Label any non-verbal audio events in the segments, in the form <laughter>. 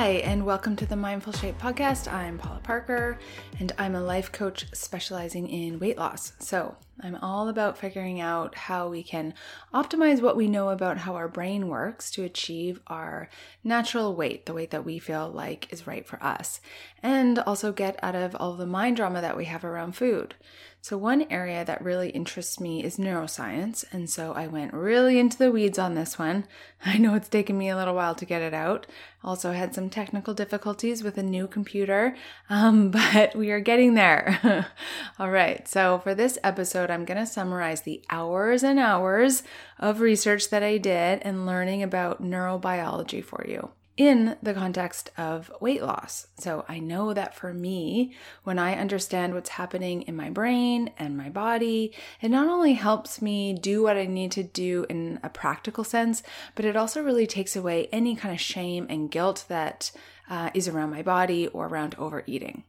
Hi, and welcome to the Mindful Shape podcast. I'm Paula Parker, and I'm a life coach specializing in weight loss. So, I'm all about figuring out how we can optimize what we know about how our brain works to achieve our natural weight, the weight that we feel like is right for us, and also get out of all the mind drama that we have around food. So, one area that really interests me is neuroscience, and so I went really into the weeds on this one. <laughs> I know it's taken me a little while to get it out. Also, had some technical difficulties with a new computer, <laughs> um, but we are getting there. <laughs> All right, so for this episode, I'm going to summarize the hours and hours of research that I did and learning about neurobiology for you in the context of weight loss. So I know that for me, when I understand what's happening in my brain and my body, it not only helps me do what I need to do in a practical sense, but it also really takes away any kind of shame and guilt that uh, is around my body or around overeating.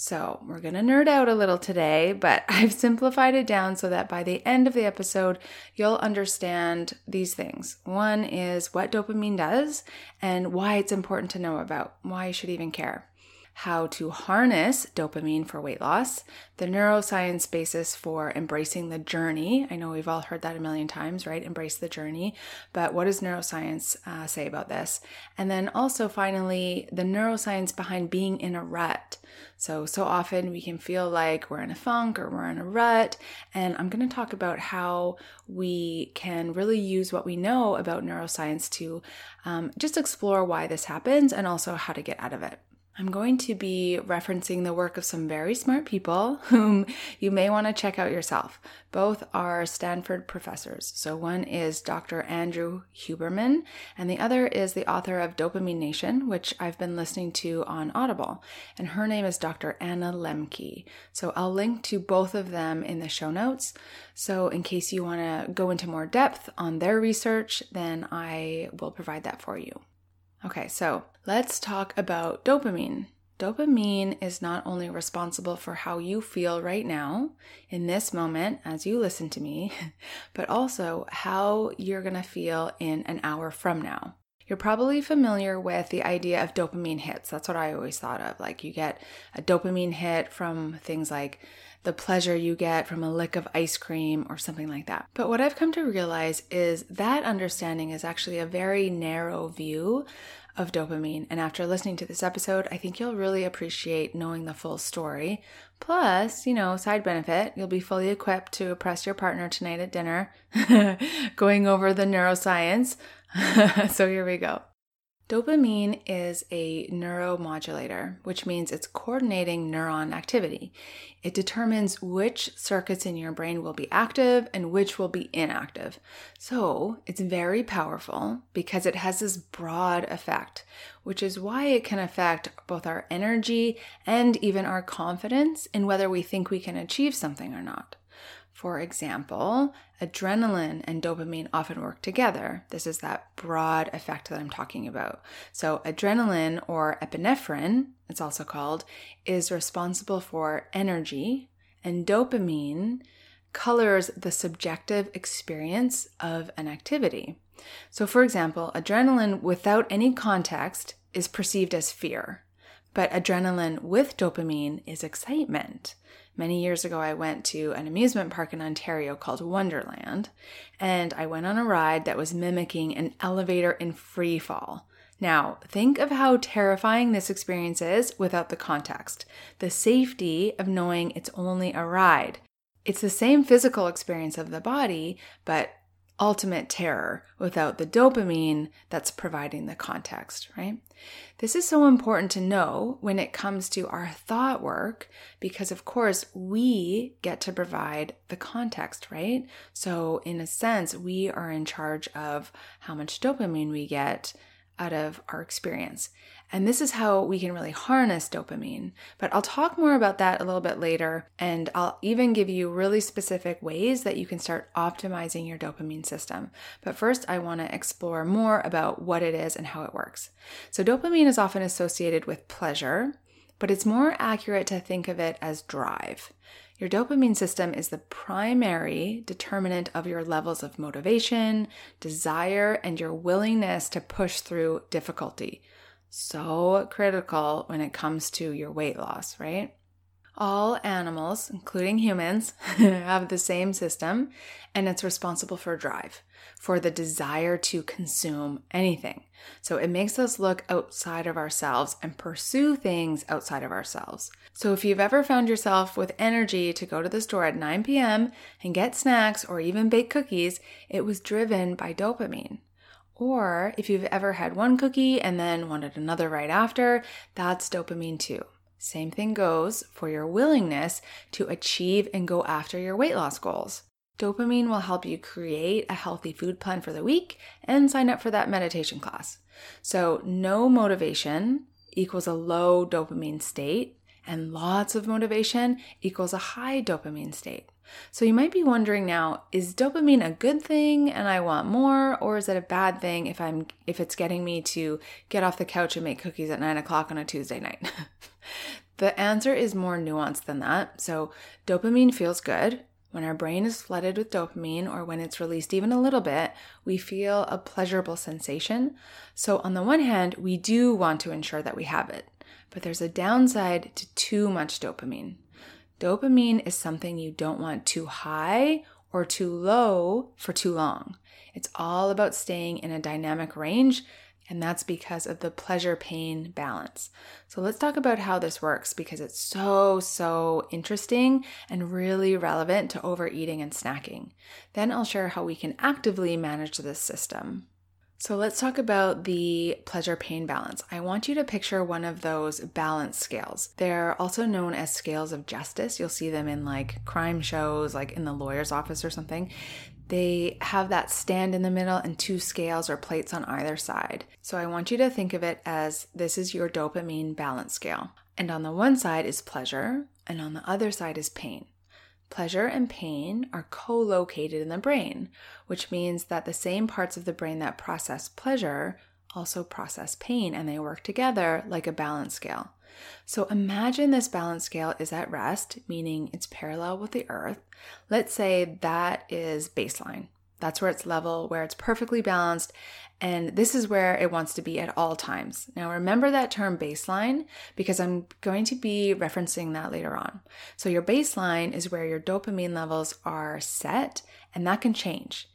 So, we're going to nerd out a little today, but <laughs> I've simplified it down so that by the end of the episode, you'll understand these things. One is what dopamine does and why it's important to know about, why you should even care how to harness dopamine for weight loss, the neuroscience basis for embracing the journey. I know we've all heard that a million times, right? Embrace the journey. But what does neuroscience uh, say about this? And then also, finally, the neuroscience behind being in a rut. So, so often we can feel like we're in a funk or we're in a rut. And I'm going to talk about how we can really use what we know about neuroscience to um, just explore why this happens and also how to get out of it. I'm going to be referencing the work of some very smart people <laughs> whom you may want to check out yourself. Both are Stanford professors. So one is Dr. Andrew Huberman, and the other is the author of Dopamine Nation, which I've been listening to on Audible. And her name is Dr. Anna Lembke. So I'll link to both of them in the show notes. So in case you want to go into more depth on their research, then I will provide that for you. Okay, so let's talk about dopamine. Dopamine is not only responsible for how you feel right now, in this moment, as you listen to me, <laughs> but also how you're gonna feel in an hour from now. You're probably familiar with the idea of dopamine hits. That's what I always thought of. Like you get a dopamine hit from things like the pleasure you get from a lick of ice cream or something like that. But what I've come to realize is that understanding is actually a very narrow view of dopamine. And after listening to this episode, I think you'll really appreciate knowing the full story. Plus, you know, side benefit, you'll be fully equipped to impress your partner tonight at dinner, <laughs> going over the neuroscience. <laughs> so here we go. Dopamine is a neuromodulator, which means it's coordinating neuron activity. It determines which circuits in your brain will be active and which will be inactive. So it's very powerful because it has this broad effect, which is why it can affect both our energy and even our confidence in whether we think we can achieve something or not. For example, adrenaline and dopamine often work together. This is that broad effect that I'm talking about. So, adrenaline or epinephrine, it's also called, is responsible for energy, and dopamine colors the subjective experience of an activity. So, for example, adrenaline without any context is perceived as fear, but adrenaline with dopamine is excitement. Many years ago, I went to an amusement park in Ontario called Wonderland, and I went on a ride that was mimicking an elevator in free fall. Now, think of how terrifying this experience is without the context, the safety of knowing it's only a ride. It's the same physical experience of the body, but ultimate terror without the dopamine that's providing the context, right? This is so important to know when it comes to our thought work because, of course, we get to provide the context, right? So, in a sense, we are in charge of how much dopamine we get out of our experience. And this is how we can really harness dopamine. But I'll talk more about that a little bit later. And I'll even give you really specific ways that you can start optimizing your dopamine system. But first, I want to explore more about what it is and how it works. So, dopamine is often associated with pleasure, but it's more accurate to think of it as drive. Your dopamine system is the primary determinant of your levels of motivation, desire, and your willingness to push through difficulty. So critical when it comes to your weight loss, right? All animals, including humans, <laughs> have the same system, and it's responsible for drive, for the desire to consume anything. So it makes us look outside of ourselves and pursue things outside of ourselves. So if you've ever found yourself with energy to go to the store at 9 p.m. and get snacks or even bake cookies, it was driven by dopamine. Or if you've ever had one cookie and then wanted another right after, that's dopamine too. Same thing goes for your willingness to achieve and go after your weight loss goals. Dopamine will help you create a healthy food plan for the week and sign up for that meditation class. So, no motivation equals a low dopamine state, and lots of motivation equals a high dopamine state. So, you might be wondering now, is dopamine a good thing and I want more, or is it a bad thing if I'm if it's getting me to get off the couch and make cookies at nine o'clock on a Tuesday night? <laughs> the answer is more nuanced than that. So, dopamine feels good. When our brain is flooded with dopamine or when it's released even a little bit, we feel a pleasurable sensation. So, on the one hand, we do want to ensure that we have it, but there's a downside to too much dopamine. Dopamine is something you don't want too high or too low for too long. It's all about staying in a dynamic range, and that's because of the pleasure pain balance. So, let's talk about how this works because it's so, so interesting and really relevant to overeating and snacking. Then I'll share how we can actively manage this system. So let's talk about the pleasure pain balance. I want you to picture one of those balance scales. They're also known as scales of justice. You'll see them in like crime shows, like in the lawyer's office or something. They have that stand in the middle and two scales or plates on either side. So I want you to think of it as this is your dopamine balance scale. And on the one side is pleasure, and on the other side is pain. Pleasure and pain are co located in the brain, which means that the same parts of the brain that process pleasure also process pain and they work together like a balance scale. So imagine this balance scale is at rest, meaning it's parallel with the earth. Let's say that is baseline. That's where it's level, where it's perfectly balanced, and this is where it wants to be at all times. Now, remember that term baseline because I'm going to be referencing that later on. So, your baseline is where your dopamine levels are set, and that can change.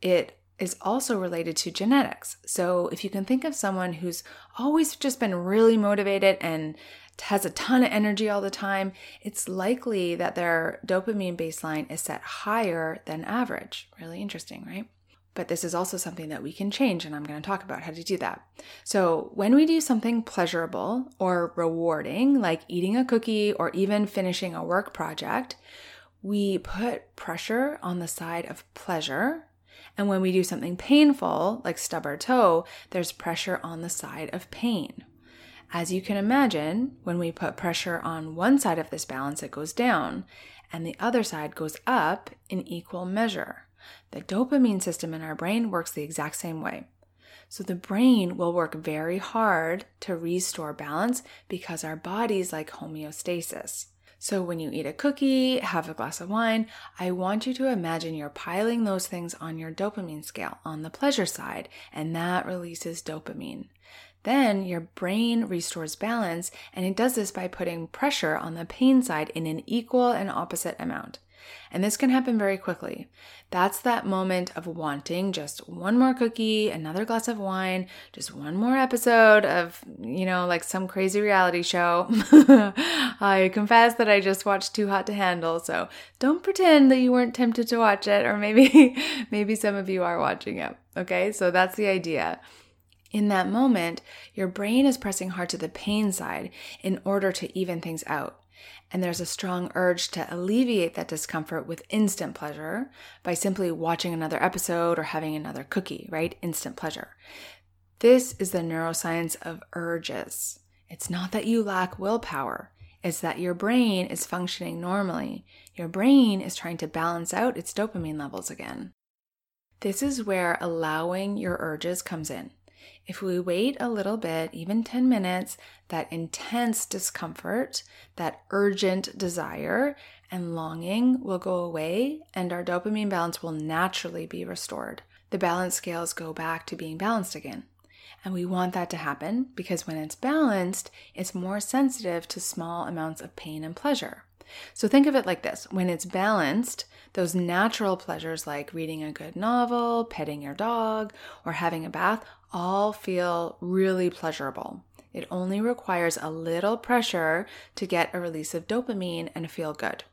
It is also related to genetics. So, if you can think of someone who's always just been really motivated and has a ton of energy all the time, it's likely that their dopamine baseline is set higher than average. Really interesting, right? But this is also something that we can change, and I'm going to talk about how to do that. So, when we do something pleasurable or rewarding, like eating a cookie or even finishing a work project, we put pressure on the side of pleasure. And when we do something painful, like stub our toe, there's pressure on the side of pain. As you can imagine, when we put pressure on one side of this balance, it goes down, and the other side goes up in equal measure. The dopamine system in our brain works the exact same way. So the brain will work very hard to restore balance because our body's like homeostasis. So when you eat a cookie, have a glass of wine, I want you to imagine you're piling those things on your dopamine scale on the pleasure side, and that releases dopamine. Then your brain restores balance, and it does this by putting pressure on the pain side in an equal and opposite amount. And this can happen very quickly. That's that moment of wanting just one more cookie, another glass of wine, just one more episode of, you know, like some crazy reality show. <laughs> I confess that I just watched Too Hot to Handle, so don't pretend that you weren't tempted to watch it, or maybe, <laughs> maybe some of you are watching it. Okay, so that's the idea. In that moment, your brain is pressing hard to the pain side in order to even things out. And there's a strong urge to alleviate that discomfort with instant pleasure by simply watching another episode or having another cookie, right? Instant pleasure. This is the neuroscience of urges. It's not that you lack willpower, it's that your brain is functioning normally. Your brain is trying to balance out its dopamine levels again. This is where allowing your urges comes in. If we wait a little bit, even 10 minutes, that intense discomfort, that urgent desire and longing will go away and our dopamine balance will naturally be restored. The balance scales go back to being balanced again. And we want that to happen because when it's balanced, it's more sensitive to small amounts of pain and pleasure. So think of it like this when it's balanced, those natural pleasures like reading a good novel, petting your dog, or having a bath all feel really pleasurable. It only requires a little pressure to get a release of dopamine and feel good.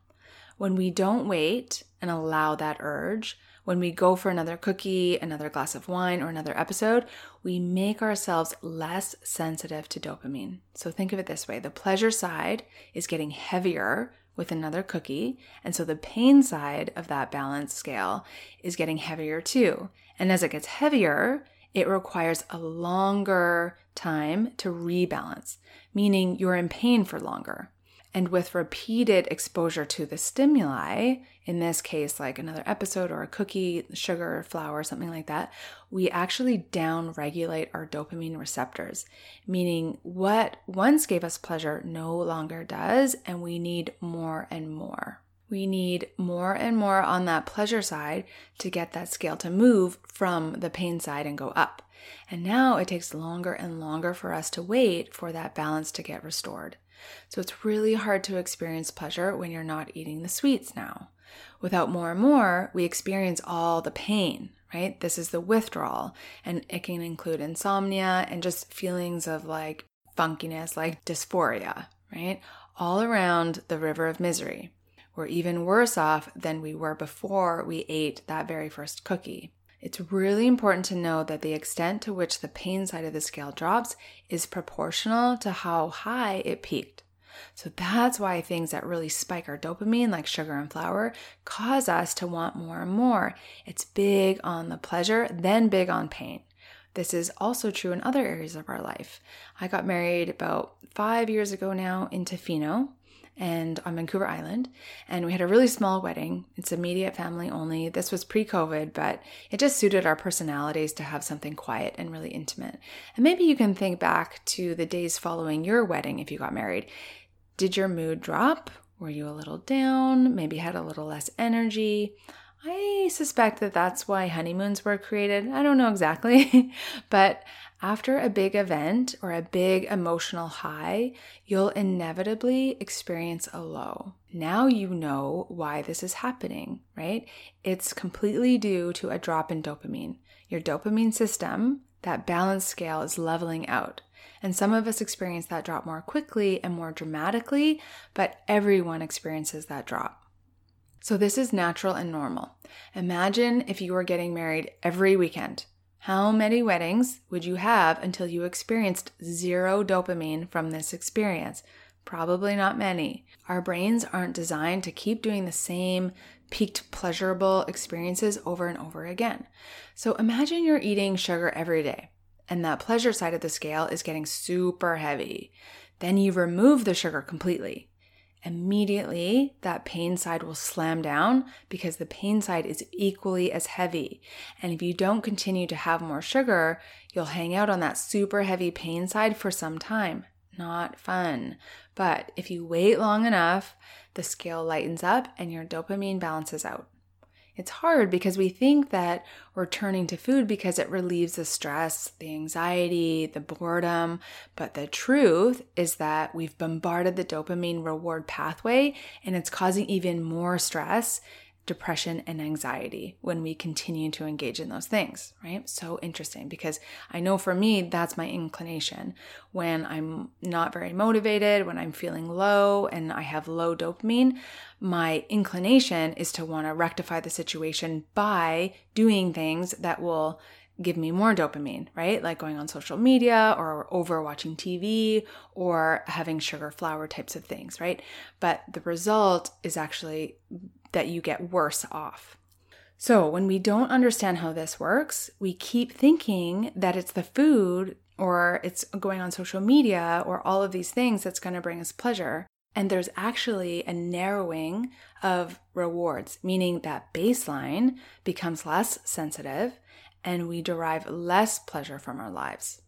When we don't wait and allow that urge, when we go for another cookie, another glass of wine, or another episode, we make ourselves less sensitive to dopamine. So think of it this way the pleasure side is getting heavier with another cookie. And so the pain side of that balance scale is getting heavier too. And as it gets heavier, it requires a longer time to rebalance, meaning you're in pain for longer. And with repeated exposure to the stimuli, in this case, like another episode or a cookie, sugar, flour, something like that, we actually down regulate our dopamine receptors, meaning what once gave us pleasure no longer does, and we need more and more. We need more and more on that pleasure side to get that scale to move from the pain side and go up. And now it takes longer and longer for us to wait for that balance to get restored. So it's really hard to experience pleasure when you're not eating the sweets now. Without more and more, we experience all the pain, right? This is the withdrawal, and it can include insomnia and just feelings of like funkiness, like dysphoria, right? All around the river of misery. We're even worse off than we were before we ate that very first cookie. It's really important to know that the extent to which the pain side of the scale drops is proportional to how high it peaked. So that's why things that really spike our dopamine, like sugar and flour, cause us to want more and more. It's big on the pleasure, then big on pain. This is also true in other areas of our life. I got married about five years ago now in Tofino, and on Vancouver Island. And we had a really small wedding. It's immediate family only. This was pre COVID, but it just suited our personalities to have something quiet and really intimate. And maybe you can think back to the days following your wedding if you got married. Did your mood drop? Were you a little down? Maybe had a little less energy? I suspect that that's why honeymoons were created. I don't know exactly, <laughs> but after a big event or a big emotional high, you'll inevitably experience a low. Now you know why this is happening, right? It's completely due to a drop in dopamine. Your dopamine system, that balance scale, is leveling out. And some of us experience that drop more quickly and more dramatically, but everyone experiences that drop. So, this is natural and normal. Imagine if you were getting married every weekend. How many weddings would you have until you experienced zero dopamine from this experience? Probably not many. Our brains aren't designed to keep doing the same peaked pleasurable experiences over and over again. So imagine you're eating sugar every day and that pleasure side of the scale is getting super heavy. Then you remove the sugar completely immediately that pain side will slam down because the pain side is equally as heavy. And if you don't continue to have more sugar, you'll hang out on that super heavy pain side for some time. Not fun. But if you wait long enough, the scale lightens up and your dopamine balances out. It's hard because we think that we're turning to food because it relieves the stress, the anxiety, the boredom. But the truth is that we've bombarded the dopamine reward pathway and it's causing even more stress depression and anxiety when we continue to engage in those things, right? So interesting because I know for me, that's my inclination. When I'm not very motivated, when I'm feeling low and I have low dopamine, my inclination is to want to rectify the situation by doing things that will give me more dopamine, right? Like going on social media or over watching TV or having sugar flour types of things, right? But the result is actually that you get worse off. So, when we don't understand how this works, we keep thinking that it's the food or it's going on social media or all of these things that's going to bring us pleasure. And there's actually a narrowing of rewards, meaning that baseline becomes less sensitive and we derive less pleasure from our lives.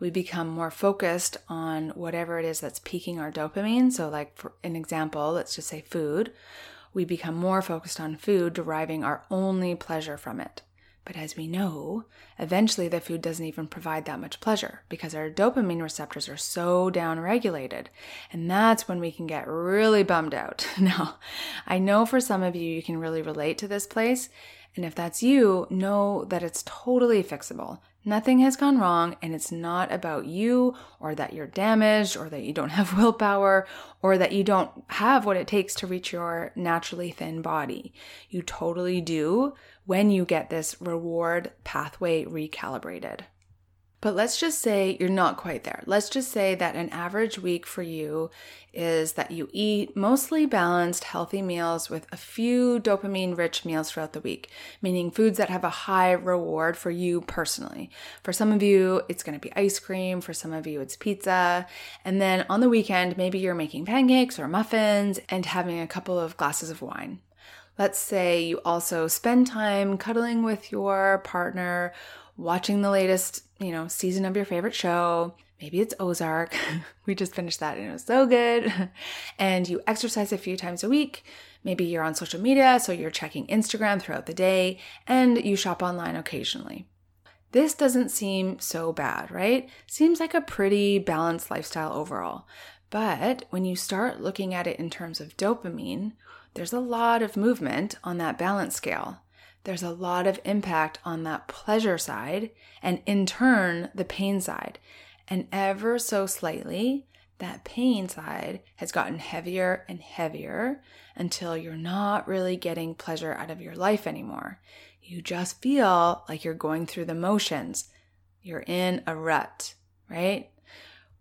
We become more focused on whatever it is that's piquing our dopamine. So, like for an example, let's just say food. We become more focused on food, deriving our only pleasure from it. But as we know, eventually the food doesn't even provide that much pleasure because our dopamine receptors are so downregulated. And that's when we can get really bummed out. <laughs> Now, I know for some of you, you can really relate to this place. And if that's you, know that it's totally fixable. Nothing has gone wrong, and it's not about you or that you're damaged or that you don't <laughs> have willpower or that you don't have what it takes to reach your naturally thin body. You totally do when you get this reward pathway recalibrated. But let's just say you're not quite there. Let's just say that an average week for you is that you eat mostly balanced, healthy meals with a few dopamine rich meals throughout the week, meaning foods that have a high reward for you personally. For some of you, it's going to be ice cream. For some of you, it's pizza. And then on the weekend, maybe you're making pancakes or muffins and having a couple of glasses of wine. Let's say you also spend time cuddling with your partner watching the latest, you know, season of your favorite show. Maybe it's Ozark. <laughs> we just finished that and it was so good. <laughs> and you exercise a few times a week. Maybe you're on social media, so you're checking Instagram throughout the day and you shop online occasionally. This doesn't seem so bad, right? Seems like a pretty balanced lifestyle overall. But when you start looking at it in terms of dopamine, there's a lot of movement on that balance scale there's a lot of impact on that pleasure side and in turn the pain side. And ever so slightly, that pain side has gotten heavier and heavier until you're not really getting pleasure out of your life anymore. You just feel like you're going through the motions. You're in a rut, right?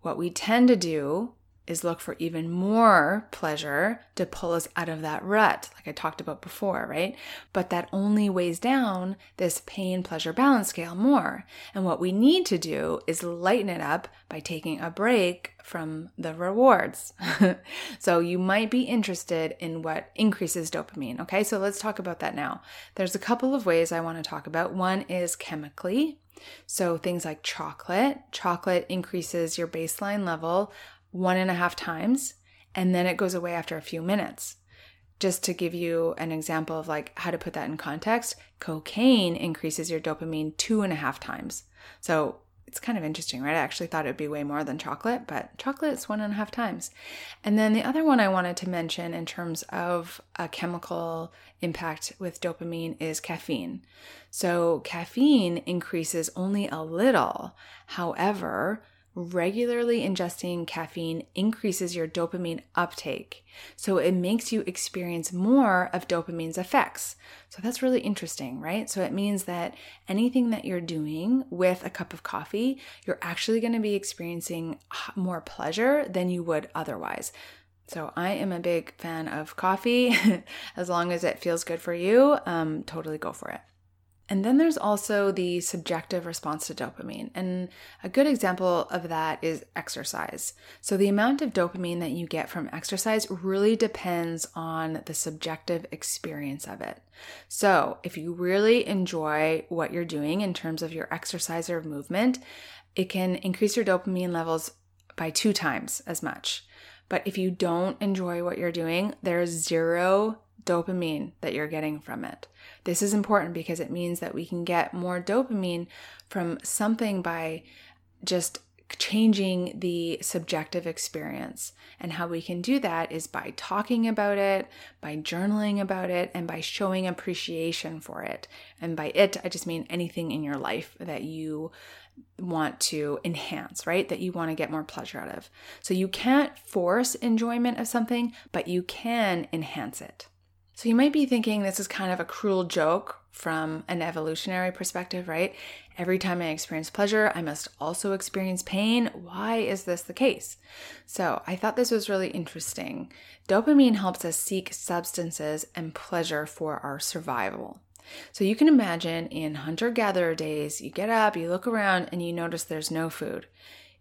What we tend to do is look for even more pleasure to pull us out of that rut, like I talked about before, right? But that only weighs down this pain pleasure balance scale more. And what we need to do is lighten it up by taking a break from the rewards. <laughs> so you might be interested in what increases dopamine. Okay, so let's talk about that now. There's a couple of ways I want to talk about. One is chemically. So things like chocolate. Chocolate increases your baseline level one and a half times, and then it goes away after a few minutes. Just to give you an example of like how to put that in context, cocaine increases your dopamine two and a half times. So it's kind of interesting, right? I actually thought it would be way more than chocolate, but chocolate is one and a half times. And then the other one I wanted to mention in terms of a chemical impact with dopamine is caffeine. So caffeine increases only a little. However, regularly ingesting caffeine increases your dopamine uptake. So it makes you experience more of dopamine's effects. So that's really interesting, right? So it means that anything that you're doing with a cup of coffee, you're actually going to be experiencing more pleasure than you would otherwise. So I am a big fan of coffee. <laughs> as long as it feels good for you, um, totally go for it. And then there's also the subjective response to dopamine. And a good example of that is exercise. So the amount of dopamine that you get from exercise really depends on the subjective experience of it. So if you really enjoy what you're doing in terms of your exercise or movement, it can increase your dopamine levels by two times as much. But if you don't enjoy what you're doing, there's zero dopamine that you're getting from it. This is important because it means that we can get more dopamine from something by just changing the subjective experience. And how we can do that is by talking about it, by journaling about it, and by showing appreciation for it. And by it, I just mean anything in your life that you want to enhance, right? That you want to get more pleasure out of. So you can't force enjoyment of something, but you can enhance it. So you might be thinking this is kind of a cruel joke from an evolutionary perspective, right? Every time I experience pleasure, I must also experience pain. Why is this the case? So I thought this was really interesting. Dopamine helps us seek substances and pleasure for our survival. So you can imagine in hunter gatherer days, you get up, you look around, and you notice there's no food.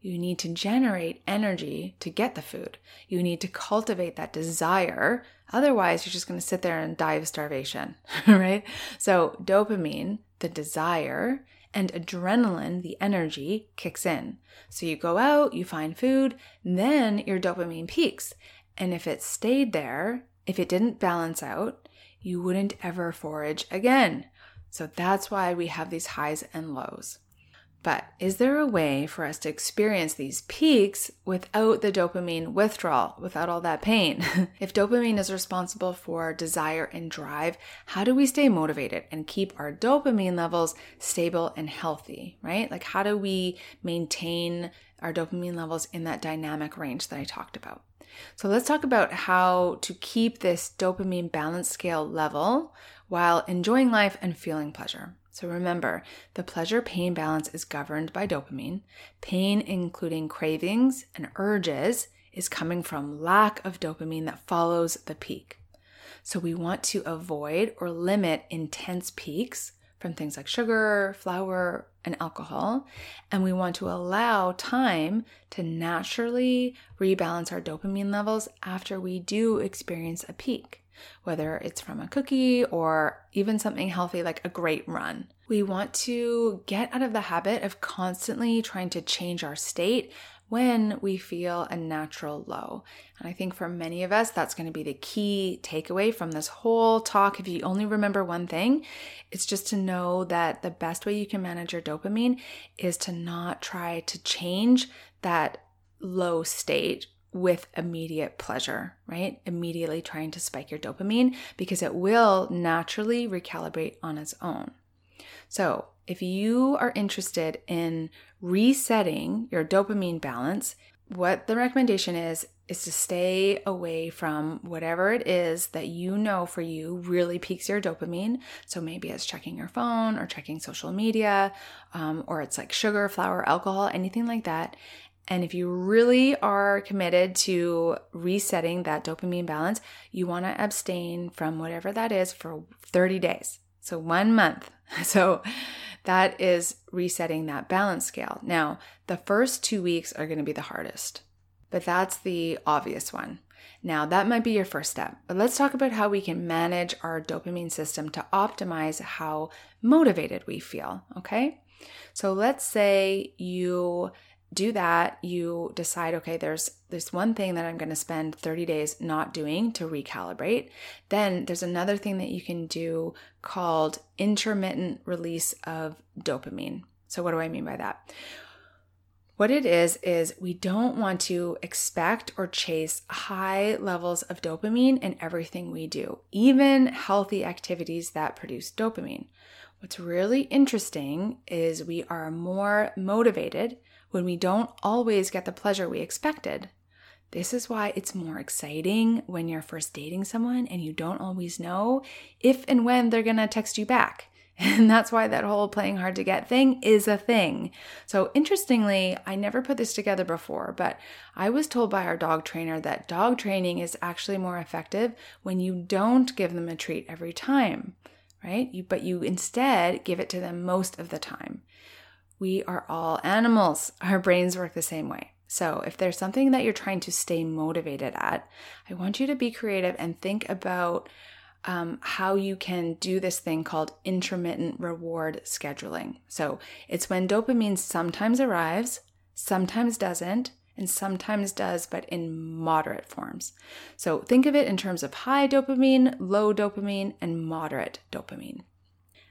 You need to generate energy to get the food. You need to cultivate that desire. Otherwise, you're just going to sit there and die of starvation, <laughs> right? So, dopamine, the desire, and adrenaline, the energy, kicks in. So, you go out, you find food, then your dopamine peaks. And if it stayed there, if it didn't balance out, you wouldn't ever forage again. So that's why we have these highs and lows. But is there a way for us to experience these peaks without the dopamine withdrawal, without all that pain? <laughs> if dopamine is responsible for desire and drive, how do we stay motivated and keep our dopamine levels stable and healthy, right? Like, how do we maintain our dopamine levels in that dynamic range that I talked about? So, let's talk about how to keep this dopamine balance scale level while enjoying life and feeling pleasure. So remember, the pleasure pain balance is governed by dopamine. Pain, including cravings and urges, is coming from lack of dopamine that follows the peak. So we want to avoid or limit intense peaks from things like sugar, flour, and alcohol. And we want to allow time to naturally rebalance our dopamine levels after we do experience a peak whether it's from a cookie or even something healthy like a great run. We want to get out of the habit of constantly trying to change our state when we feel a natural low. And I think for many of us, that's going to be the key takeaway from this whole talk. If you only remember one thing, it's just to know that the best way you can manage your dopamine is to not try to change that low state with immediate pleasure, right? Immediately trying to spike your dopamine because it will naturally recalibrate on its own. So, if you are interested in resetting your dopamine balance, what the recommendation is is to stay away from whatever it is that you know for you really peaks your dopamine. So maybe it's checking your phone or checking social media, um, or it's like sugar, flour, alcohol, anything like that. And if you really are committed to resetting that dopamine balance, you want to abstain from whatever that is for 30 days. So one month. <laughs> So that is resetting that balance scale. Now, the first two weeks are going to be the hardest, but that's the obvious one. Now, that might be your first step, but let's talk about how we can manage our dopamine system to optimize how motivated we feel, okay? So let's say you do that, you decide, okay, there's this one thing that I'm going to spend 30 days not doing to recalibrate. Then there's another thing that you can do called intermittent release of dopamine. So, what do I mean by that? What it is, is we don't want to expect or chase high levels of dopamine in everything we do, even healthy activities that produce dopamine. What's really interesting is we are more motivated when we don't always get the pleasure we expected. This is why it's more exciting when you're first dating someone and you don't always know if and when they're gonna text you back. <laughs> And that's why that whole playing hard to get thing is a thing. So, interestingly, I never put this together before, but I was told by our dog trainer that dog training is actually more effective when you don't give them a treat every time, right? You, but you instead give it to them most of the time. We are all animals. Our brains work the same way. So, if there's something that you're trying to stay motivated at, I want you to be creative and think about um, how you can do this thing called intermittent reward scheduling. So, it's when dopamine sometimes arrives, sometimes doesn't, and sometimes does, but in moderate forms. So, think of it in terms of high dopamine, low dopamine, and moderate dopamine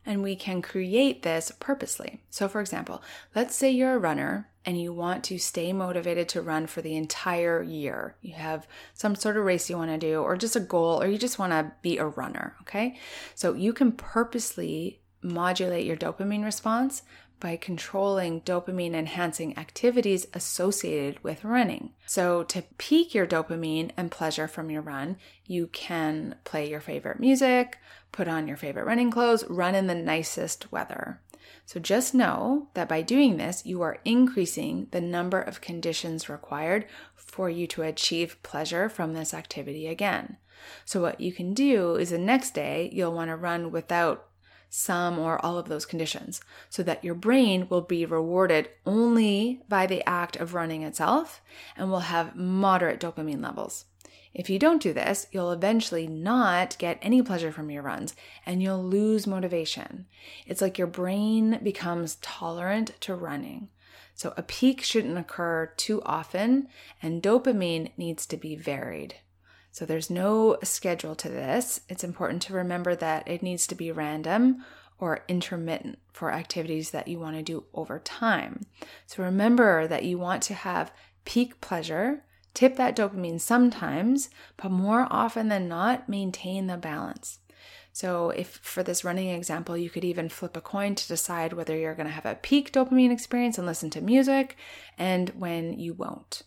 and we can create this purposely. So, for example, let's say you're a runner and you want to stay motivated to run for the entire year. You have some sort of race you want to do, or just a goal, or you just want to be a runner, okay? So, you can purposely modulate your dopamine response by controlling dopamine enhancing activities associated with running. So, to peak your dopamine and pleasure from your run, you can play your favorite music, put on your favorite running clothes, run in the nicest weather. So, just know that by doing this, you are increasing the number of conditions required for you to achieve pleasure from this activity again. So, what you can do is the next day, you'll want to run without some or all of those conditions so that your brain will be rewarded only by the act of running itself and will have moderate dopamine levels. If you don't do this, you'll eventually not get any pleasure from your runs and you'll lose motivation. It's like your brain becomes tolerant to running. So a peak shouldn't occur too often and dopamine needs to be varied. So there's no schedule to this. It's important to remember that it needs to be random or intermittent for activities that you want to do over time. So remember that you want to have peak pleasure, tip that dopamine sometimes, but more often than not, maintain the balance. So, if for this running example, you could even flip a coin to decide whether you're going to have a peak dopamine experience and listen to music and when you won't.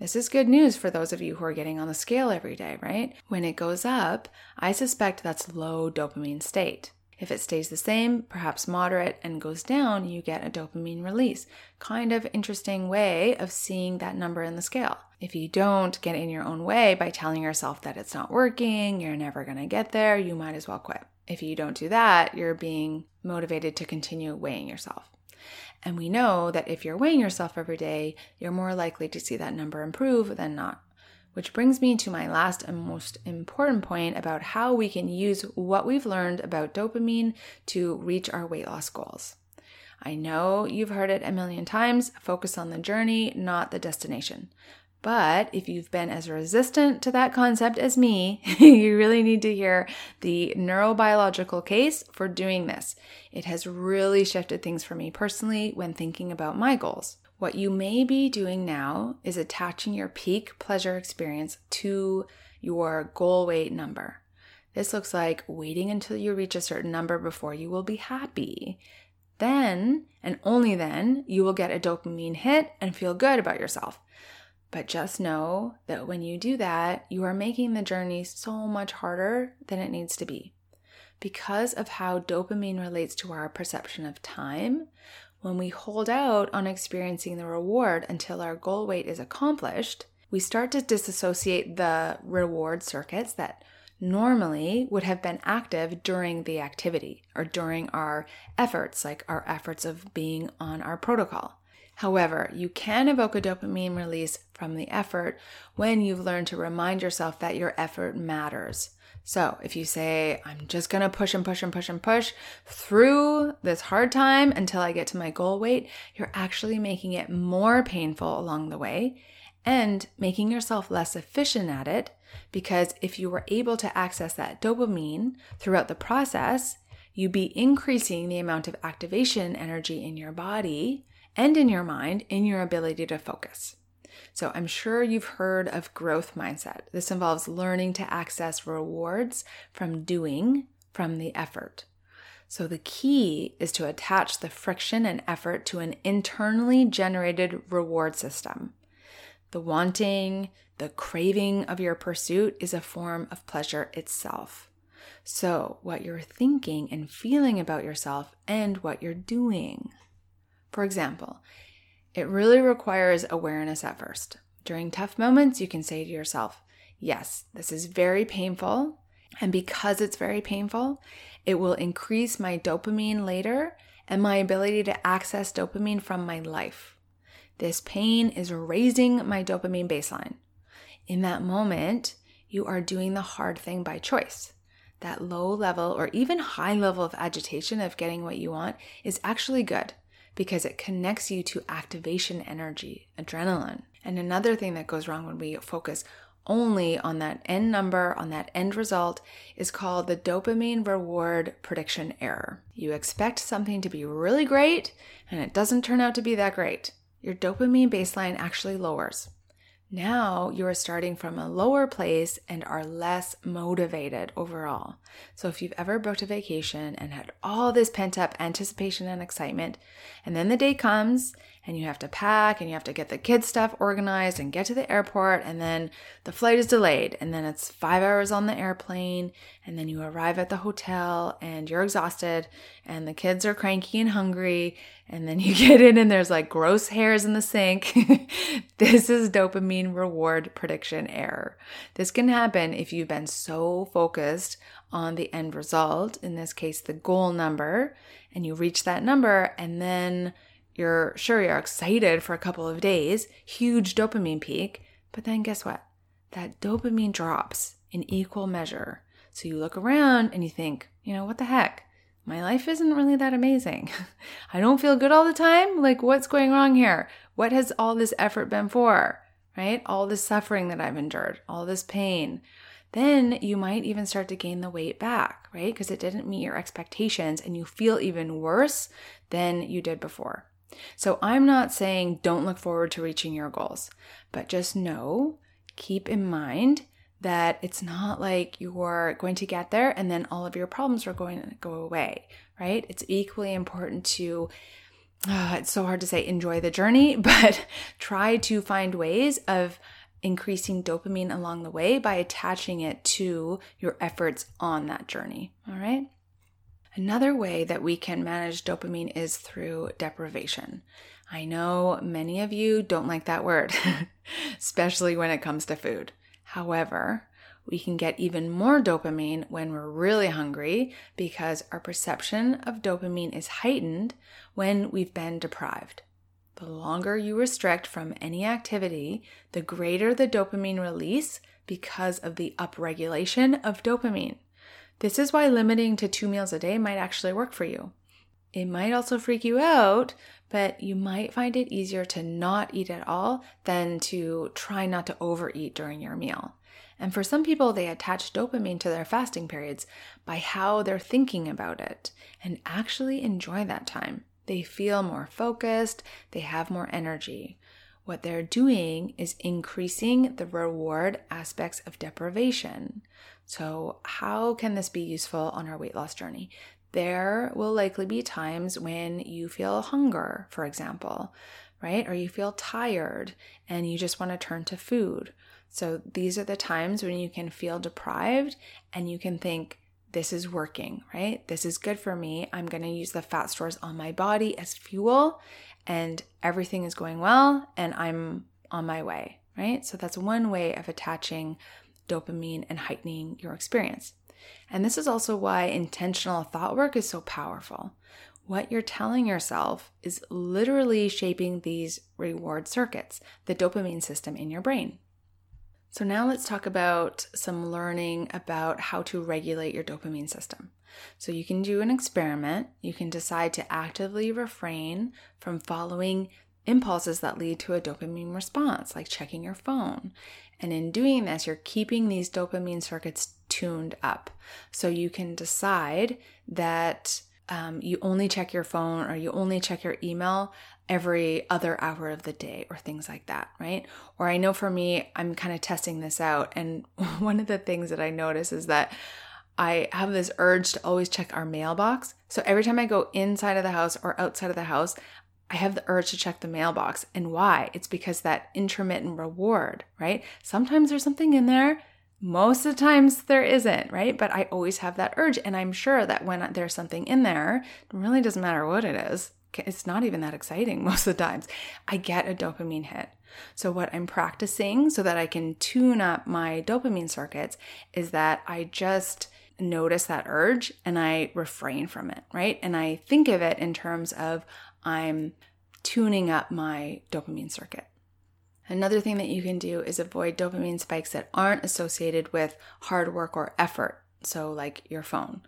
This is good news for those of you who are getting on the scale every day, right? When it goes up, I suspect that's low dopamine state. If it stays the same, perhaps moderate, and goes down, you get a dopamine release. Kind of interesting way of seeing that number in the scale. If you don't get in your own way by telling yourself that it's not working, you're never to get there, you might as well quit. If you don't do that, you're being motivated to continue weighing yourself. And we know that if you're weighing yourself every day, you're more likely to see that number improve than not. Which brings me to my last and most important point about how we can use what we've learned about dopamine to reach our weight loss goals. I know you've heard it a million times focus on the journey, not the destination. But if you've been as resistant to that concept as me, <laughs> you really need to hear the neurobiological case for doing this. It has really shifted things for me personally when thinking about my goals. What you may be doing now is attaching your peak pleasure experience to your goal weight number. This looks like waiting until you reach a certain number before you will be happy. Then, and only then, you will get a dopamine hit and feel good about yourself. But just know that when you do that, you are making the journey so much harder than it needs to be. Because of how dopamine relates to our perception of time, when we hold out on experiencing the reward until our goal weight is accomplished, we start to disassociate the reward circuits that normally would have been active during the activity or during our efforts, like our efforts of being on our protocol. However, you can evoke a dopamine release from the effort when you've learned to remind yourself that your effort matters. So if you say, I'm just gonna push and push and push and push through this hard time until I get to my goal weight, you're actually making it more painful along the way and making yourself less efficient at it because if you were able to access that dopamine throughout the process, you'd be increasing the amount of activation energy in your body and in your mind in your ability to focus. So I'm sure you've heard of growth mindset. This involves learning to access rewards from doing from the effort. So the key is to attach the friction and effort to an internally generated reward system. The wanting, the craving of your pursuit is a form of pleasure itself. So, what you're thinking and feeling about yourself and what you're doing. For example, it really requires awareness at first. During tough moments, you can say to yourself, Yes, this is very painful. And because it's very painful, it will increase my dopamine later and my ability to access dopamine from my life. This pain is raising my dopamine baseline. In that moment, you are doing the hard thing by choice. That low level or even high level of agitation of getting what you want is actually good because it connects you to activation energy, adrenaline. And another thing that goes wrong when we focus only on that end number, on that end result, is called the dopamine reward prediction error. You expect something to be really great, and it doesn't turn out to be that great. Your dopamine baseline actually lowers. Now you are starting from a lower place and are less motivated overall. So, if you've ever booked a vacation and had all this pent up anticipation and excitement, and then the day comes and you have to pack and you have to get the kids' stuff organized and get to the airport, and then the flight is delayed, and then it's five hours on the airplane, and then you arrive at the hotel and you're exhausted, and the kids are cranky and hungry, and then <laughs> you get in and there's like gross hairs in the sink. <laughs> this is dopamine reward prediction error. This can happen if you've been so focused on the end result, in this case, the goal number, and you reach that number, and then you're sure you're excited for a couple of days, huge dopamine peak, but then guess what? That dopamine drops in equal measure. So you look around and you think, you know, what the heck? My life isn't really that amazing. <laughs> I don't feel good all the time. Like, what's going wrong here? What has all this effort been for? Right? All this suffering that I've endured, all this pain. then you might even start to gain the weight back, right? Because it didn't meet your expectations and you feel even worse than you did before. So I'm not saying don't look forward to reaching your goals, but just know, keep in mind that it's not like you're going to get there and then all of your problems are going to go away, right? It's equally important to uh, it's so hard to say enjoy the journey, <laughs> but try to find ways of increasing dopamine along the way by attaching it to your efforts on that journey. All right. Another way that we can manage dopamine is through deprivation. I know many of you don't like that word, <laughs> especially when it comes to food. However, we can get even more dopamine when we're really hungry because our perception of dopamine is heightened when we've been deprived. The longer you restrict from any activity, the greater the dopamine release because of the upregulation of dopamine. This is why limiting to two meals a day might actually work for you. It might also freak you out, but you might find it easier to not eat at all than to try not to overeat during your meal. And for some people, they attach dopamine to their fasting periods by how they're thinking about it and actually enjoy that time. They feel more focused, they have more energy. What they're doing is increasing the reward aspects of deprivation. So, how can this be useful on our weight loss journey? There will likely be times when you feel hunger, for example, right? Or you feel tired and you just want to turn to food. So these are the times when you can feel deprived and you can think, this is working, right? This is good for me. I'm going to use the fat stores on my body as fuel and everything is going well and I'm on my way, right? So that's one way of attaching dopamine and heightening your experience. And this is also why intentional thought work is so powerful. What you're telling yourself is literally shaping these reward circuits, the dopamine system in your brain. So, now let's talk about some learning about how to regulate your dopamine system. So, you can do an experiment. You can decide to actively refrain from following impulses that lead to a dopamine response, like checking your phone. And in doing this, you're keeping these dopamine circuits tuned up. So, you can decide that um, you only check your phone or you only check your email every other hour of the day or things like that, right? Or I know for me, I'm kind of testing this out. And <laughs> one of the things that I notice is that I have this urge to always check our mailbox. So every time I go inside of the house or outside of the house, I have the urge to check the mailbox. And why? It's because that intermittent reward, right? Sometimes there's something in there. Most of the times there isn't, right? But I always have that urge. And I'm sure that when there's something in there, it really doesn't matter what it is it's not even that exciting <laughs> most of the times. I get a dopamine hit. So, what I'm practicing so that I can tune up my dopamine circuits is that I just notice that urge and I refrain from it, right? And I think of it in terms of I'm tuning up my dopamine circuit. Another thing that you can do is avoid dopamine spikes that aren't associated with hard work or effort. So, like your phone.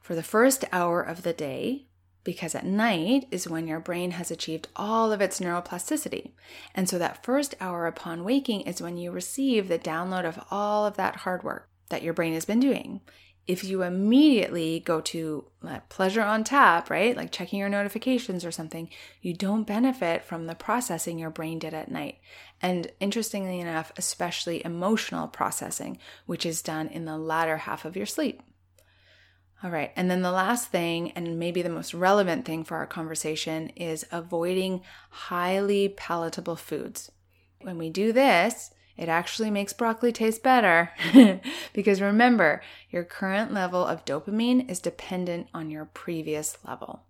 For the first hour of the day, because at night is when your brain has achieved all of its neuroplasticity. And so that first hour upon waking is when you receive the download of all of that hard work that your brain has been doing. If you immediately go to uh, pleasure on tap, right, like checking your notifications or something, you don't benefit from the processing your brain did at night. And interestingly enough, especially emotional processing, which is done in the latter half of your sleep. All right. And then the last thing, and maybe the most relevant thing for our conversation, is avoiding highly palatable foods. When we do this, it actually makes broccoli taste better. <laughs> because remember, your current level of dopamine is dependent on your previous level.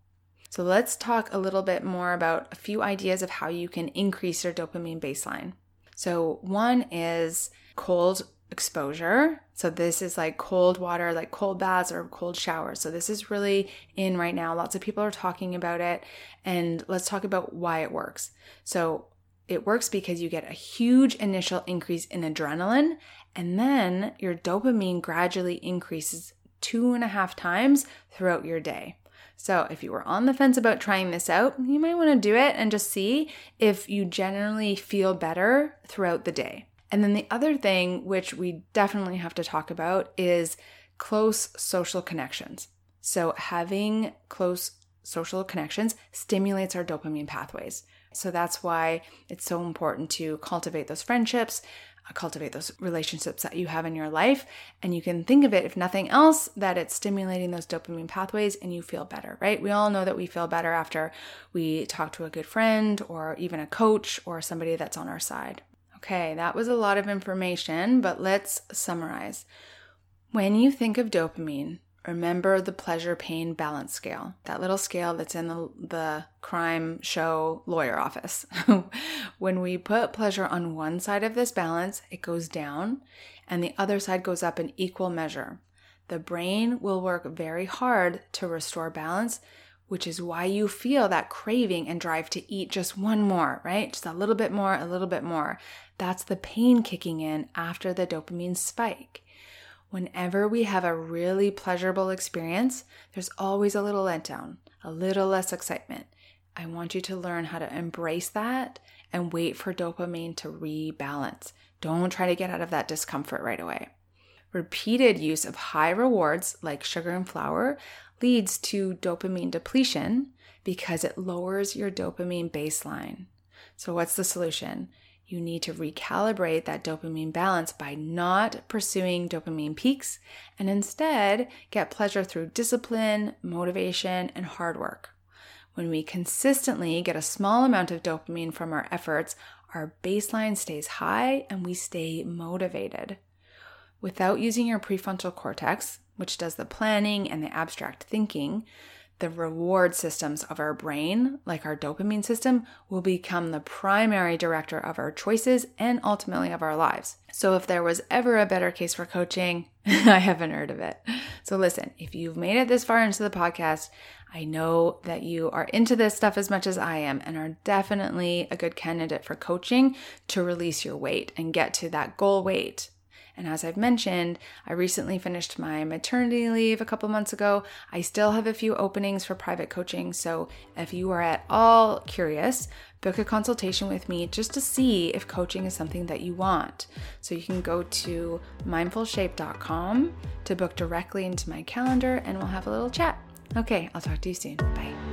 So let's talk a little bit more about a few ideas of how you can increase your dopamine baseline. So, one is cold exposure. So this is like cold water, like cold baths or cold showers. So this is really in right now. Lots of people are talking about it and let's talk about why it works. So it works because you get a huge initial increase in adrenaline and then your dopamine gradually increases two and a half times throughout your day. So, if you were on the fence about trying this out, you might want to do it and just see if you generally feel better throughout the day. And then the other thing, which we definitely have to talk about, is close social connections. So, having close social connections stimulates our dopamine pathways. So, that's why it's so important to cultivate those friendships, uh, cultivate those relationships that you have in your life. And you can think of it, if nothing else, that it's stimulating those dopamine pathways and you feel better, right? We all know that we feel better after we talk to a good friend or even a coach or somebody that's on our side. Okay, that was a lot of information, but let's summarize. When you think of dopamine, remember the pleasure pain balance scale, that little scale that's in the, the crime show lawyer office. <laughs> when we put pleasure on one side of this balance, it goes down, and the other side goes up in equal measure. The brain will work very hard to restore balance which is why you feel that craving and drive to eat just one more, right? Just a little bit more, a little bit more. That's the pain kicking in after the dopamine spike. Whenever we have a really pleasurable experience, there's always a little letdown, a little less excitement. I want you to learn how to embrace that and wait for dopamine to rebalance. Don't try to get out of that discomfort right away. Repeated use of high rewards like sugar and flour leads to dopamine depletion because it lowers your dopamine baseline. So, what's the solution? You need to recalibrate that dopamine balance by not pursuing dopamine peaks and instead get pleasure through discipline, motivation, and hard work. When we consistently get a small amount of dopamine from our efforts, our baseline stays high and we stay motivated. Without using your prefrontal cortex, which does the planning and the abstract thinking, the reward systems of our brain, like our dopamine system, will become the primary director of our choices and ultimately of our lives. So, if there was ever a better case for coaching, <laughs> I haven't heard of it. So, listen, if you've made it this far into the podcast, I know that you are into this stuff as much as I am and are definitely a good candidate for coaching to release your weight and get to that goal weight and as I've mentioned, I recently finished my maternity leave a couple months ago. I still have a few openings for private coaching. So if you are at all curious, book a consultation with me just to see if coaching is something that you want. So you can go to mindfulshape.com to book directly into my calendar and we'll have a little chat. Okay, I'll talk to you soon. Bye.